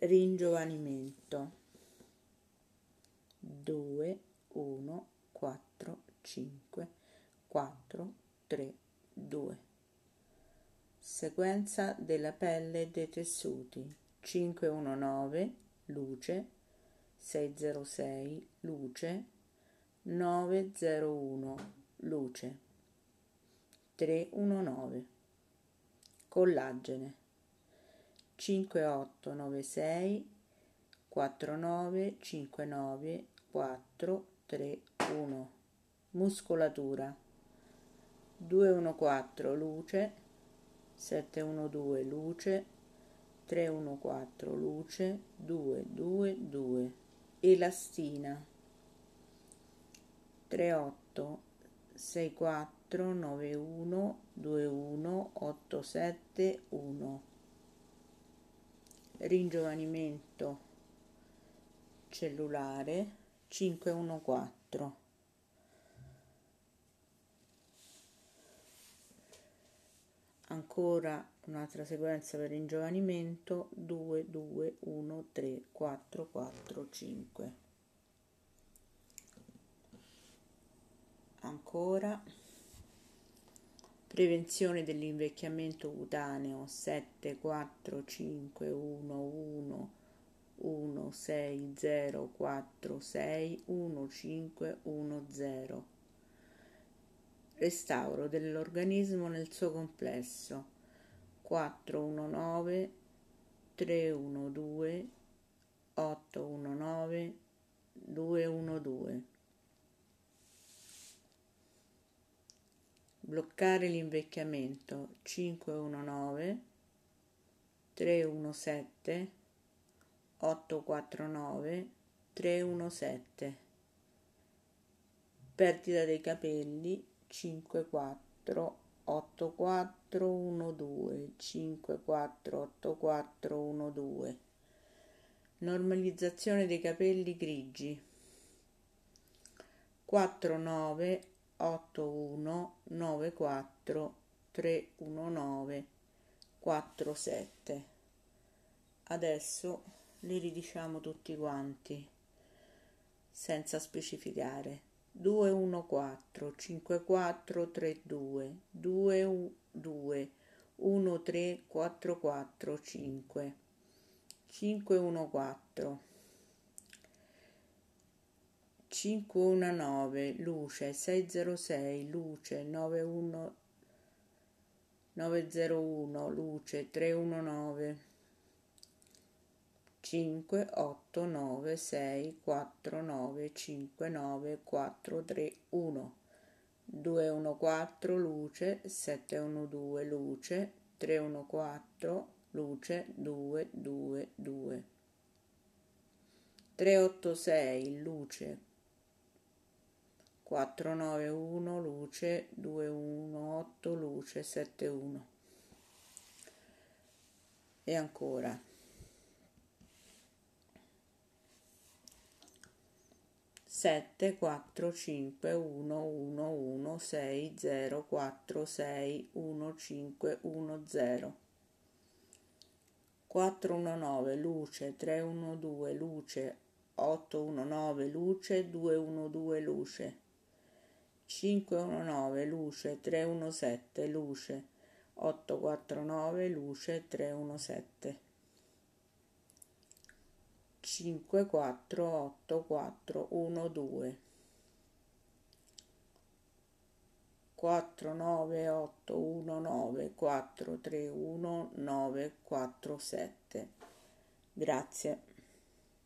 ringiovanimento. 2 1 4 5 4 3 2 sequenza della pelle dei tessuti. 519 luce. 606 luce. 901 luce. 319 collagene 5896 4959 431 muscolatura. 214 luce. 712 luce. 314 luce. 222 elastina. 38 64 91 21 871 ringiovanimento cellulare 514 ancora un'altra sequenza per ringiovanimento 2 2 1 3 4 4 5 ancora prevenzione dell'invecchiamento cutaneo 7 4 5 1 1 1 6 0 4 6 1 5 1 0 restauro dell'organismo nel suo complesso. 419 312 819 212 bloccare l'invecchiamento 519 317 849 317 perdita dei capelli 54 8412 548412 normalizzazione dei capelli grigi 49 81 94 319 47 adesso li ridiciamo tutti quanti senza specificare. 214 5432 22 13445 514 519 luce 606 luce 91 901 luce 319 5 8 9 6 4 9 5 9 4 3 1 214 luce 712 luce 314 luce 2 2 2 386 luce 491 luce 218 luce 71 e ancora. sette quattro cinque uno uno uno sei zero quattro sei uno cinque uno zero. quattro uno nove luce tre uno due luce otto uno nove luce due uno due luce 519 luce 317 luce 849 luce 317 54812 49819 431 947 grazie